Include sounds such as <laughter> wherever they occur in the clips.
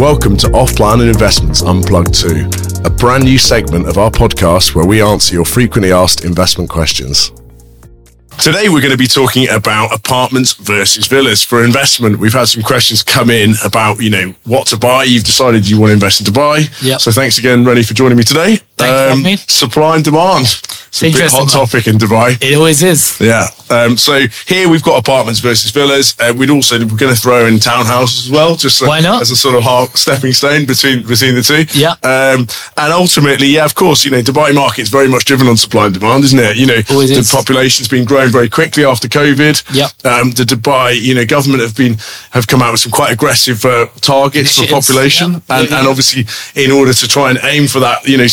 Welcome to Off Plan and Investments Unplugged 2, a brand new segment of our podcast where we answer your frequently asked investment questions. Today, we're going to be talking about apartments versus villas for investment. We've had some questions come in about, you know, what to buy. You've decided you want to invest in Dubai. Yep. So thanks again, Rennie, for joining me today. Thanks for me. Supply and demand. It's a big hot topic in Dubai. It always is. Yeah. Um, so here we've got apartments versus villas. Uh, we'd also we're going to throw in townhouses as well, just Why not? as a sort of half stepping stone between between the two. Yeah. Um, and ultimately, yeah, of course, you know, Dubai market is very much driven on supply and demand, isn't it? You know, Always the is. population's been growing very quickly after COVID. Yep. Um, the Dubai, you know, government have been have come out with some quite aggressive uh, targets for population, yeah. and, Yeah, yeah, and obviously in order to try and aim for that, you know,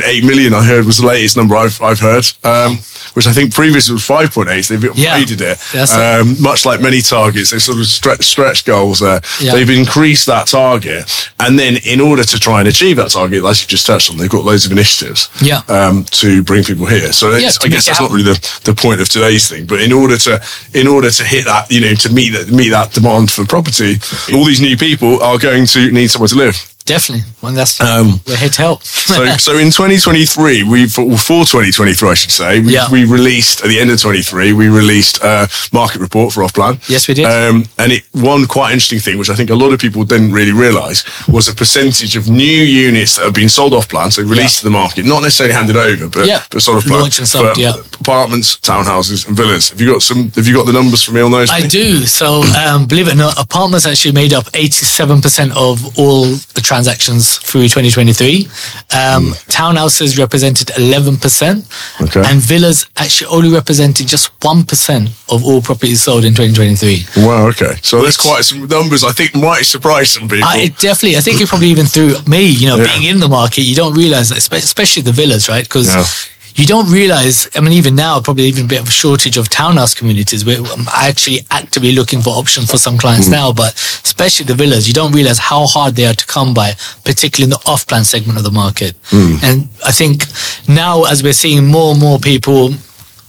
7.8 million, I heard was the latest number I've I've heard. Um, which I think previously was 5.8. So they've Yeah. upgraded it. Um, much like many targets, they sort of stretch, stretch goals there. Yeah. They've increased that target. And then in order to try and achieve that target, as you just touched on, they've got loads of initiatives Yeah. um, to bring people here. So to I guess that's not really the, the point of today's thing. But in order to in order to hit that, you know, to meet that meet that demand for property, all these new people are going to need somewhere to live. Definitely. Well, that's Um, we're here to help. So, so in 2023, we for, for 2023, I should say, we, Yeah. we released at the end of 23, we released a market report for off plan. Yes, we did. Um, and it one quite interesting thing, which I think a lot of people didn't really realise, was a percentage of new units that have been sold off plan, so released Yeah. to the market, not necessarily handed over, but Yeah. but off plan Launched and sold, yeah. apartments, townhouses, and villas. Have you got some? Have you got the numbers for me on those? I do. So, um, believe it or not, apartments actually made up 87% of all the transactions through 2023. Um, Townhouses represented 11%. Hmm. Okay. And villas actually only represented just 1% of all properties sold in 2023. Wow. Okay. So there's quite some numbers. I think might surprise some people. I, it definitely, I think it probably even through me, you know, Yeah. being in the market, you don't realize that, especially the villas, right? Because Yeah. You don't realize, I mean, even now, probably even a bit of a shortage of townhouse communities. We're actually actively looking for options for some clients Mm. now, but especially the villas, you don't realize how hard they are to come by, particularly in the off plan segment of the market. Mm. And I think now, as we're seeing more and more people,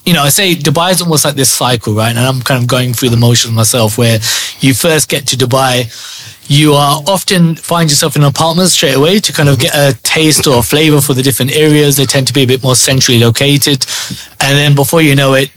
you know, I say Dubai is almost like this cycle, right? And I'm kind of going through the motions myself where you first get to Dubai, you are often find yourself in an apartment straight away to kind of get a taste or a flavor for the different areas. They tend to be a bit more centrally located. And then before you know it,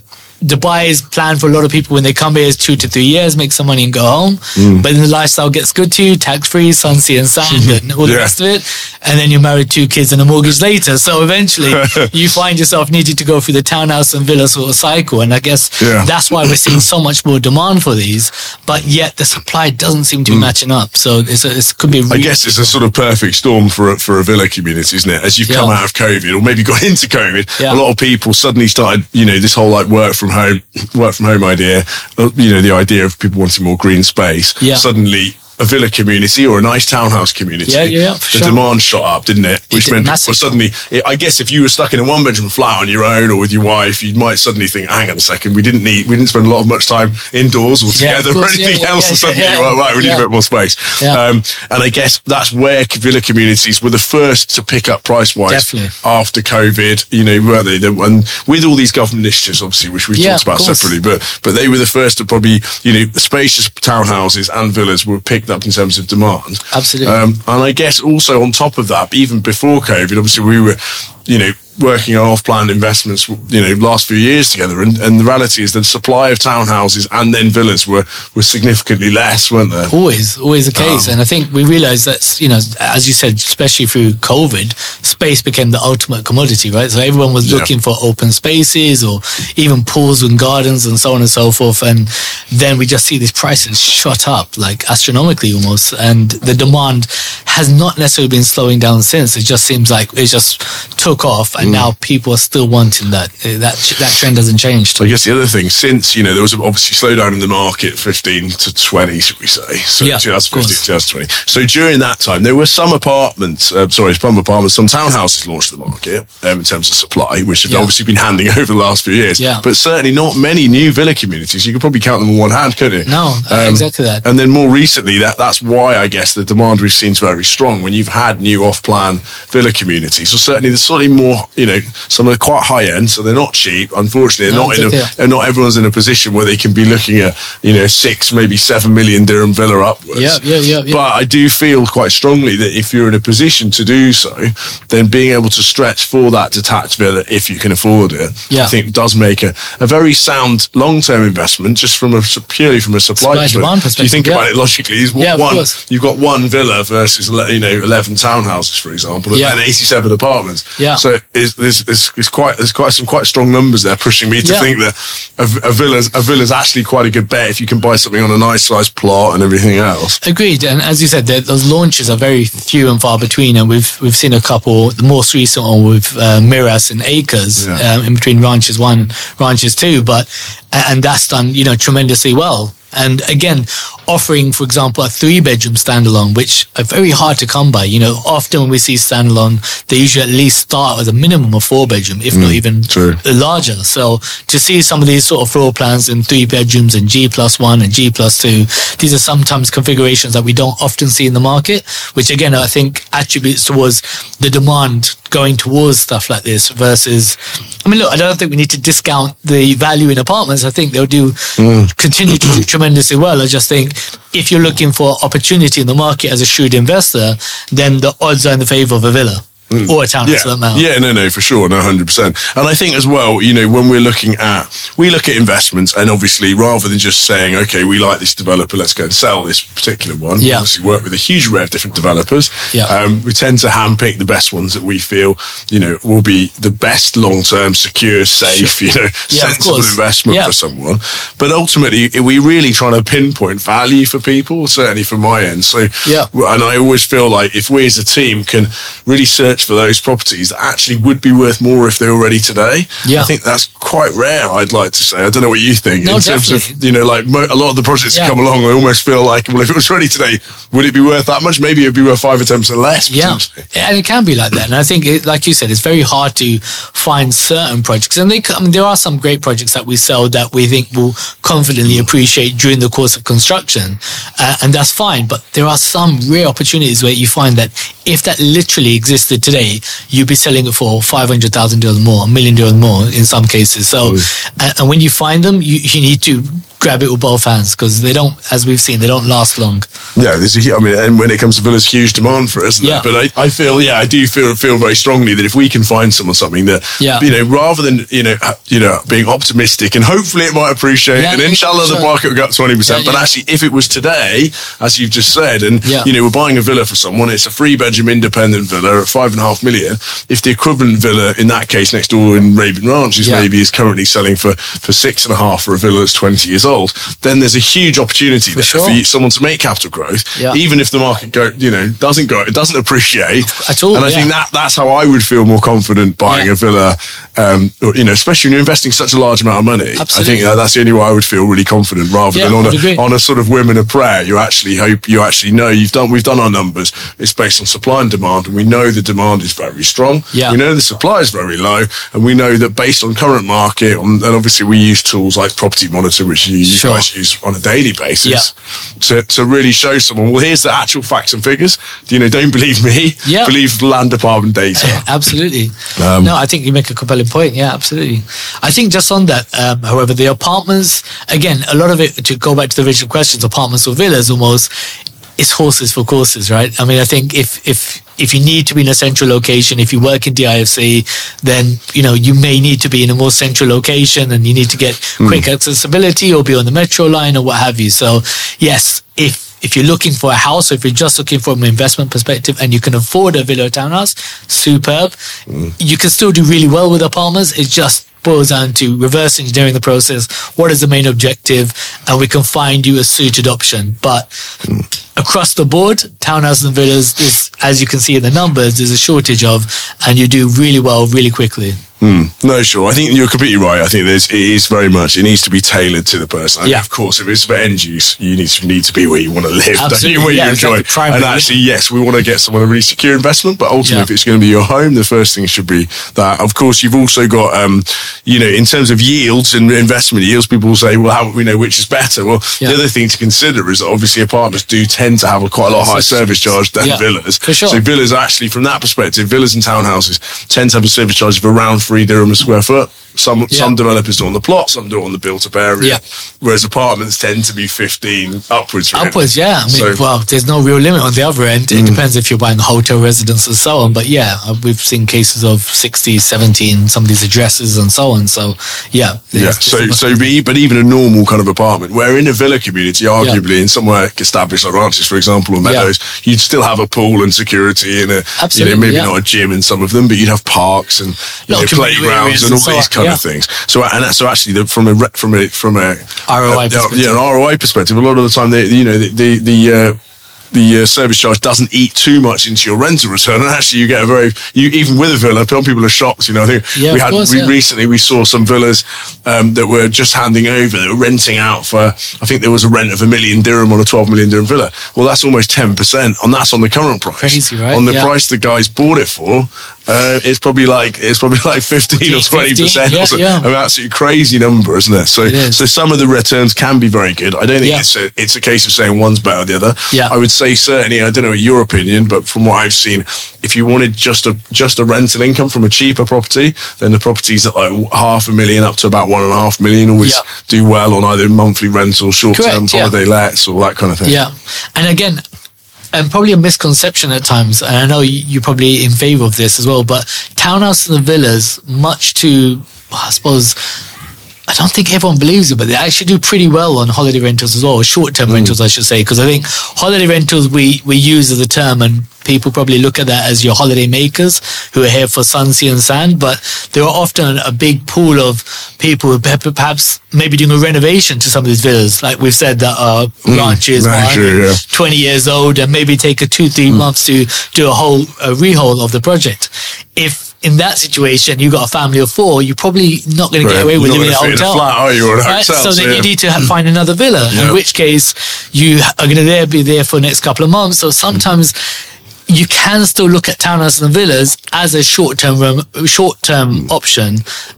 Dubai is planned for a lot of people when they come here is two to three years, make some money and go home. Mm. But then the lifestyle gets good to you, tax free, sun, sea, and sand, <laughs> and all the Yeah. rest of it. And then you're married, two kids, and a mortgage later. So eventually, <laughs> you find yourself needing to go through the townhouse and villa sort of cycle. And I guess Yeah. that's why we're seeing so much more demand for these. But yet the supply doesn't seem to be mm. matching up. So it's a, it could be. I guess it's a sort of perfect storm for a, for a villa community, isn't it? As you've Yeah. come out of COVID, or maybe got <laughs> into COVID, a lot of people suddenly started, you know, this whole like work from home, work from home idea. uh, You know, the idea of people wanting more green space. Yeah. Suddenly, a villa community or a nice townhouse community. Yeah, yeah, yeah, the sure. demand shot up, didn't it? Which did meant well, suddenly, I guess if you were stuck in a one bedroom flat on your own or with your wife, you might suddenly think, hang on a second, we didn't need, we didn't spend a lot of much time indoors or together or course, yeah, anything yeah, else. yeah, and suddenly, yeah, you're like, right, we need yeah. a bit more space. Yeah. Um, and I guess that's where villa communities were the first to pick up price wise after COVID. You know, weren't they? And with all these government initiatives, obviously, which we Yeah, talked about separately, but but they were the first to probably, you know, spacious townhouses and villas were picked up in terms of demand. Absolutely. Um, and I guess also on top of that, even before COVID, obviously we were, you know, working on off-plan investments, you know, last few years together. And, and the reality is that the supply of townhouses and then villas were, were significantly less, weren't they? Always, always the case. Um, and I think we realized that, you know, as you said, especially through COVID, space became the ultimate commodity, right? So everyone was Yeah. looking for open spaces or even pools and gardens and so on and so forth. And then we just see these prices shot up like astronomically almost. And the demand has not necessarily been slowing down since. It just seems like it just took off and now people are still wanting that. Uh, That, that trend hasn't changed. I guess the other thing, since, you know, there was obviously slowdown in the market 15 to 20, should we say? So Yeah, 2015 2020. So during that time, there were some apartments, uh, sorry, some apartments, some townhouses launched the market um, in terms of supply, which have Yeah. obviously been handing <laughs> over the last few years. Yeah. But certainly not many new villa communities. You could probably count them on one hand, couldn't you? No, exactly that. And then more recently, that that's why I guess the demand we've seen is very strong when you've had new off-plan villa communities. So certainly the sort slightly more, you know, some are quite high end, so they're not cheap. Unfortunately, they're No, not in a, and not everyone's in a position where they can be looking at, you know, six, maybe seven million dirham villa upwards. Yeah, yeah, yeah, yeah. But I do feel quite strongly that if you're in a position to do so, then being able to stretch for that detached villa, if you can afford it, Yeah. I think does make a, a very sound long term investment just from a purely from a supply, demand If you think perspective, about it logically, is Yeah, one you've got one villa versus you know eleven townhouses, for example, Yeah. and eighty seven apartments. Yeah. So it's, there's, quite there's quite some quite strong numbers there pushing me to Yeah. think that a, a villa's a villa's actually quite a good bet if you can buy something on a nice sized plot and everything else. Agreed, and as you said, those launches are very few and far between, and we've we've seen a couple. The most recent one with uh, Meraas and Acres, Yeah. um, in between ranches one, ranches two, but and that's done you know tremendously well. And again, offering, for example, a three bedroom standalone, which are very hard to come by. You know, often when we see standalone, they usually at least start with a minimum of four bedroom, if not mm, even true. larger. So to see some of these sort of floor plans in three bedrooms and G plus one and G plus two, these are sometimes configurations that we don't often see in the market, which again, I think attributes towards the demand going towards stuff like this versus, I mean, look, I don't think we need to discount the value in apartments. I think they'll do mm. continue to do tremendously well. I just think if you're looking for opportunity in the market as a shrewd investor, then the odds are in the favor of a villa or a townhouse for that matter. Yeah, no, no, for sure, no, hundred percent. And I think as well, you know, when we're looking at, we look at investments, and obviously, rather than just saying, okay, we like this developer, let's go and sell this particular one. we Yeah. obviously, work with a huge array of different developers. Yeah. um, we tend to handpick the best ones that we feel, you know, will be the best long-term, secure, safe, you know, Yeah, sensible investment Yeah. for someone. But ultimately, we really trying to pinpoint value for people, certainly from my end. So, Yeah. and I always feel like if we as a team can really search for those properties that actually would be worth more if they were ready today, Yeah. I think that's quite rare. I'd like to say. I don't know what you think No, in terms of you know, like mo- a lot of the projects Yeah. that come along. I almost feel like, well, if it was ready today, would it be worth that much? Maybe it'd be worth five or ten percent less. Yeah, and it can be like that. And I think, it, like you said, it's very hard to find certain projects. And they, I mean, there are some great projects that we sell that we think will confidently appreciate during the course of construction, uh, and that's fine. But there are some rare opportunities where you find that if that literally existed today, you'd be selling it for five hundred thousand dollars more, a million dollars more in some cases. So, and, and when you find them, you, you need to grab it with both hands because they don't, as we've seen, they don't last long. Yeah, there's a, I mean, and when it comes to villas, huge demand for it, isn't Yeah. there? But I, I feel, yeah, I do feel feel very strongly that if we can find someone something that, Yeah. you know, rather than you know, you know, being optimistic and hopefully it might appreciate, Yeah, and inshallah the market will go up twenty percent. Yeah, But actually, if it was today, as you've just said, and you know, we're buying a villa for someone, it's a three bedroom independent villa at five and a half million. If the equivalent villa in that case next door in Arabian Ranch is maybe is currently selling for for six and a half for a villa that's twenty years old, then there's a huge opportunity there sure. for you, someone to make capital growth, Yeah. even if the market go, you know, doesn't go, it doesn't appreciate At all, And I think that that's how I would feel more confident buying Yeah. a villa, um, or, you know, especially when you're investing such a large amount of money. I think that that's the only way I would feel really confident, rather Yeah, than on agree. a on a sort of whim of prayer. You actually hope, you actually know you've done. We've done our numbers. It's based on supply and demand, and we know the demand is very strong. Yeah. We know the supply is very low, and we know that based on current market, and obviously we use tools like Property Monitor, which you, you Sure. guys use on a daily basis Yeah. to, to really show someone, well, here's the actual facts and figures. You know, don't believe me. Yeah. Believe the land department data. <laughs> Absolutely. Um, no, I think you make a compelling point. Yeah, absolutely. I think just on that, um, however, the apartments, again, a lot of it, to go back to the original questions, apartments or villas almost, it's horses for courses, right? I mean, I think if, if, if you need to be in a central location, if you work in DIFC, then, you know, you may need to be in a more central location and you need to get hmm. quick accessibility or be on the metro line or what have you. So yes, if, if you're looking for a house, or if you're just looking from an investment perspective and you can afford a villa townhouse, superb. Hmm. You can still do really well with apartments. It's just boils down to reverse engineering the process. What is the main objective? And we can find you a suited option. But across the board, townhouses and villas, is, as you can see in the numbers, there's a shortage of, and you do really well really quickly. No, sure. I think you're completely right. I think there's, it is very much, it needs to be tailored to the person. I mean, Yeah. Of course, if it's for end use, you need to, need to be where you want to live? Absolutely. where Yeah, you enjoy. exactly. And actually, yes, we want to get someone a really secure investment, but ultimately, Yeah. if it's going to be your home, the first thing should be that. Of course, you've also got, um, you know, in terms of yields and investment yields, people will say, well, how we know which is better? Well, Yeah. the other thing to consider is that obviously apartments do tend to have a quite a lot higher service charge than Yeah, villas. for sure. So villas actually, from that perspective, villas and townhouses tend to have a service charge of around three dirham a square foot. Some Yeah. some developers do on the plot, some do on the built-up area. Yeah. Whereas apartments tend to be fifteen upwards. really. Upwards, yeah. I mean, So- Mm. well, there's no real limit on the other end. It depends if you're buying a hotel residence and so on. But yeah, uh, we've seen cases of 60, 70 some of these addresses and so on. So yeah. Yeah, so so be, but even a normal kind of apartment, where in a villa community, arguably in somewhere established like ranches, for example, or meadows, you'd still have a pool and security and a, you know, maybe yeah. not a gym in some of them, but you'd have parks and you know, playgrounds and all and so these on, kind yeah. of things. So and so actually, the, from a from a from a ROI uh, perspective. yeah, an ROI perspective, a lot of the time, they, you know, the the, the uh, the uh, service charge doesn't eat too much into your rental return, and actually you get a very you even with a villa. Some people are shocked. You know, I think Yeah, we had course, we yeah. recently we saw some villas um, that were just handing over. They were renting out for I think there was a rent of a million dirham on a twelve million dirham villa. Well, that's almost ten percent, and that's on the current price. Crazy, right? On the Yeah. price the guys bought it for, uh, it's probably like it's probably like fifteen or twenty percent. 15, yeah, yeah. An absolutely crazy number, isn't it? So It is. so some of the returns can be very good. I don't think it's a it's a case of saying one's better than the other. Yeah. I would say certainly. I don't know your opinion, but from what I've seen, if you wanted just a just a rental income from a cheaper property, then the properties at like half a million up to about one and a half million always Yeah. do well on either monthly rental, short term Correct, yeah. holiday lets, or that kind of thing. Yeah, and again, and probably a misconception at times, and I know you- you're probably in favor of this as well. But townhouses and the villas, much to I suppose. I don't think everyone believes it, but they actually do pretty well on holiday rentals as well, short-term hmm. rentals, I should say, because I think holiday rentals we we use as a term, and people probably look at that as your holiday makers who are here for sun, sea, and sand. But there are often a big pool of people who perhaps maybe doing a renovation to some of these villas, like we've said that uh, hmm. are ranches, very yeah. 20 years old and maybe take a two, Hmm. three months to do a whole a rehaul of the project. If in that situation you've got a family of four, you're probably not going to get away with living in a gonna in a hotel. flat, are you, or Right? hotel, So so then yeah. you need to ha- find another villa, Yeah. in which case you are going to there be there for the next couple of months. So sometimes you can still look at townhouses and villas as a short-term short-term Hmm. option.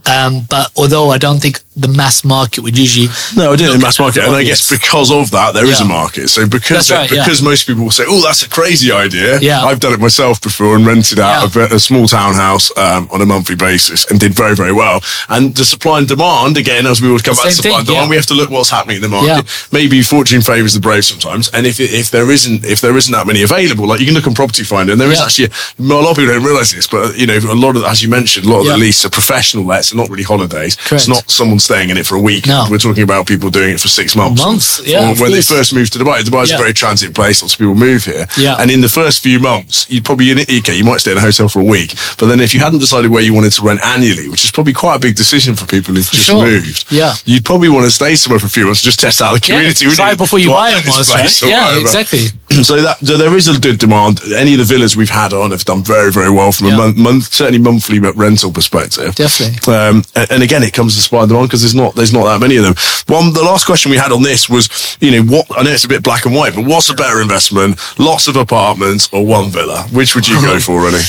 Um, but although I don't think the mass market would usually No, I didn't in mass market, and I guess because of that, there is Yeah. a market. So because right, yeah. because most people will say, "Oh, that's a crazy idea." Yeah. I've done it myself before and rented out Yeah. a, a small townhouse um, on a monthly basis and did very very well. And the supply and demand again, as we would come The back to supply and demand, yeah. we have to look what's happening in the market. Yeah. Maybe fortune favours the brave sometimes, and if if there isn't if there isn't that many available, like you can look on Property Finder, and there is Yeah. actually a lot of people don't realise this, but you know a lot of as you mentioned, a lot of Yeah. the leases are professional lets, they're not really holidays. Correct. It's not someone staying in it for a week. No. We're talking about people doing it for six months. Months, yeah, when they first moved to Dubai, Dubai is Yeah. a very transient place. Lots of people move here. Yeah. And in the first few months, you'd probably, in okay, you might stay in a hotel for a week. But then if you hadn't decided where you wanted to rent annually, which is probably quite a big decision for people who've just sure. moved, Yeah. you'd probably want to stay somewhere for a few months, just test out the community. Yeah, try you? before you buy like them, this place right? Yeah, whatever? exactly. <clears throat> so that so there is a good demand. Any of the villas we've had on have done very very well from Yeah. a month, month certainly monthly rental perspective. Definitely. Um, and, and again, it comes to supply and demand because there's not there's not that many of them. One, the last question we had on this was, you know, what I know it's a bit black and white, but what's a better investment? Lots of apartments or one villa? Which would you go <laughs> for, really?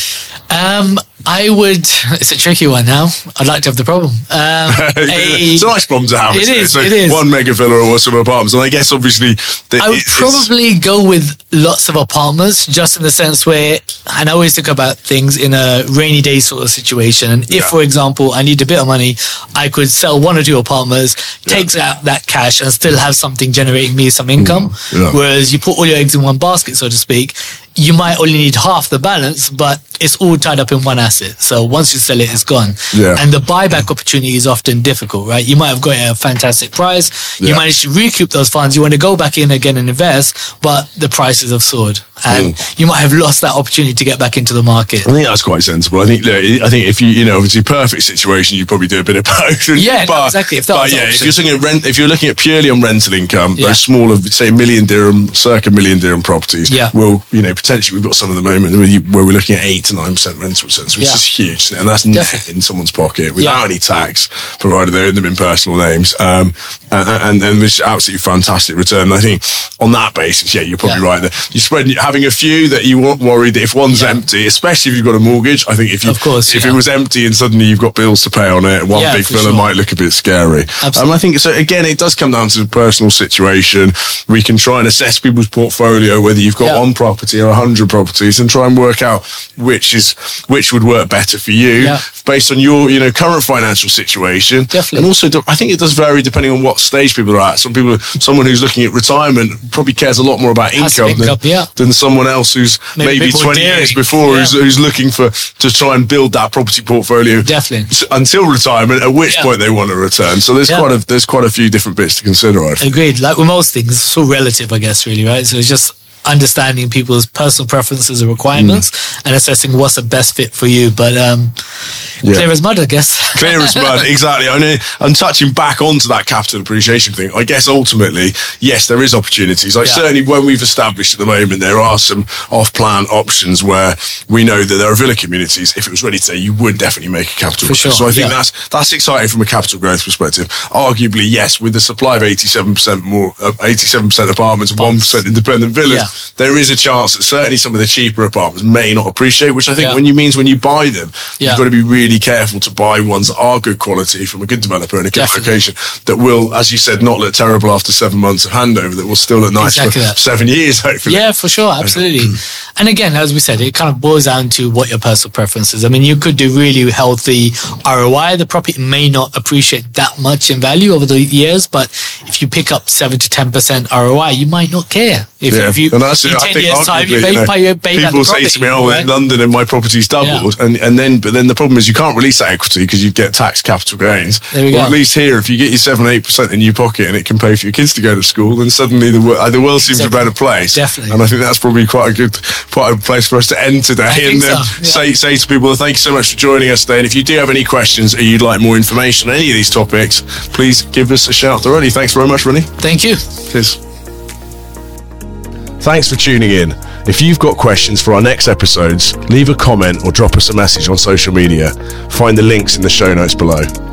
Um, I would. It's a tricky one now. I'd like to have the problem. Um, <laughs> a- it's a nice problem to have. It isn't is, So it is. One mega villa or some apartments, and I guess obviously the, I would probably go with lots of apartments, just in the sense where, and I always think about things in a rainy day sort of situation. And if, Yeah. for example, I need a bit of money, I could sell one or two apartments, take out that cash, and still have something generating me some income. Mm, yeah. Whereas you put all your eggs in one basket, so to speak, you might only need half the balance, but it's all tied up in one asset. So once you sell it, it's gone. Yeah. And the buyback opportunity is often difficult, right? You might have got a fantastic price. You Yeah. manage to recoup those funds. You want to go back in again and invest, but the prices have soared, and Mm. you might have lost that opportunity to get back into the market. I think that's quite sensible. I think I think if you you know obviously perfect situation, you probably do a bit of <laughs> both. Yeah, no, exactly. If that but yeah, if you're looking at rent, if you're looking at purely on rental income, Yeah. those smaller, say million dirham, circa million dirham properties, Yeah. will you know potentially we've got some at the moment where, you, where we're looking at eight nine percent rental returns, which Yeah. is huge, and that's net in someone's pocket without Yeah. any tax, provided they own them in personal names. Um, and, and, and it's absolutely fantastic return. And I think on that basis, yeah, you're probably Yeah. right. There, you spread having a few that you weren't worried that if one's empty, especially if you've got a mortgage, I think if you Of course, if it was empty and suddenly you've got bills to pay on it, one big filler sure. might look a bit scary. Um, I think so. Again, it does come down to the personal situation. We can try and assess people's portfolio, whether you've got one property or a hundred properties, and try and work out which is which would work better for you Yeah. based on your you know current financial situation. Definitely. And also, I think it does vary depending on what stage people are at. Some people, someone who's looking at retirement, probably cares a lot more about income, than, yeah. than someone else who's Maybe maybe, bit more 20 years before who's, Yeah. who's looking for to try and build that property portfolio Definitely. s- until retirement. At which point they want to return. So there's quite a there's quite a few different bits to consider. I think. Agreed. Like with most things, it's so relative, I guess, really, right? So it's just understanding people's personal preferences and requirements Mm. and assessing what's the best fit for you. But um, Yeah. clear as mud, I guess. <laughs> Clear as mud, exactly. I know. I'm touching back onto that capital appreciation thing. I guess ultimately, yes, there is opportunities. Like Yeah. certainly when we've established at the moment, there are some off-plan options where we know that there are villa communities. If it was ready today, you would definitely make a capital. For sure, So I think yeah. that's that's exciting from a capital growth perspective. Arguably, yes, with the supply of 87% more, uh, 87% apartments, 1% independent villas. There is a chance that certainly some of the cheaper apartments may not appreciate. Which I think Yeah. when you means when you buy them, Yeah. you've got to be really careful to buy ones that are good quality from a good developer in a good Definitely. location that will, as you said, not look terrible after seven months of handover. That will still look nice Exactly for that. seven years, hopefully. Yeah, for sure, absolutely. <clears throat> and again, as we said, it kind of boils down to what your personal preference is. I mean, you could do really healthy ROI. The property may not appreciate that much in value over the years, but if you pick up seven to ten percent ROI, you might not care. If, Yeah, if you and that's in it. I ten think years time, you you know, pay, pay people say to me, "Oh, right? in London and my property's doubled," and and then but then the problem is you can't release that equity because you get tax capital gains. There we or go. at least here, if you get your seven eight percent in your pocket and it can pay for your kids to go to school, then suddenly the uh, the world seems a better place. Definitely. and I think that's probably quite a good quite a place for us to end today. I and think so, yeah. say say to people, thank you so much for joining us today. And if you do have any questions or you'd like more information on any of these topics, please give us a shout already. Thanks very much, Ronnie. Thank you. Cheers. Thanks for tuning in. If you've got questions for our next episodes, leave a comment or drop us a message on social media. Find the links in the show notes below.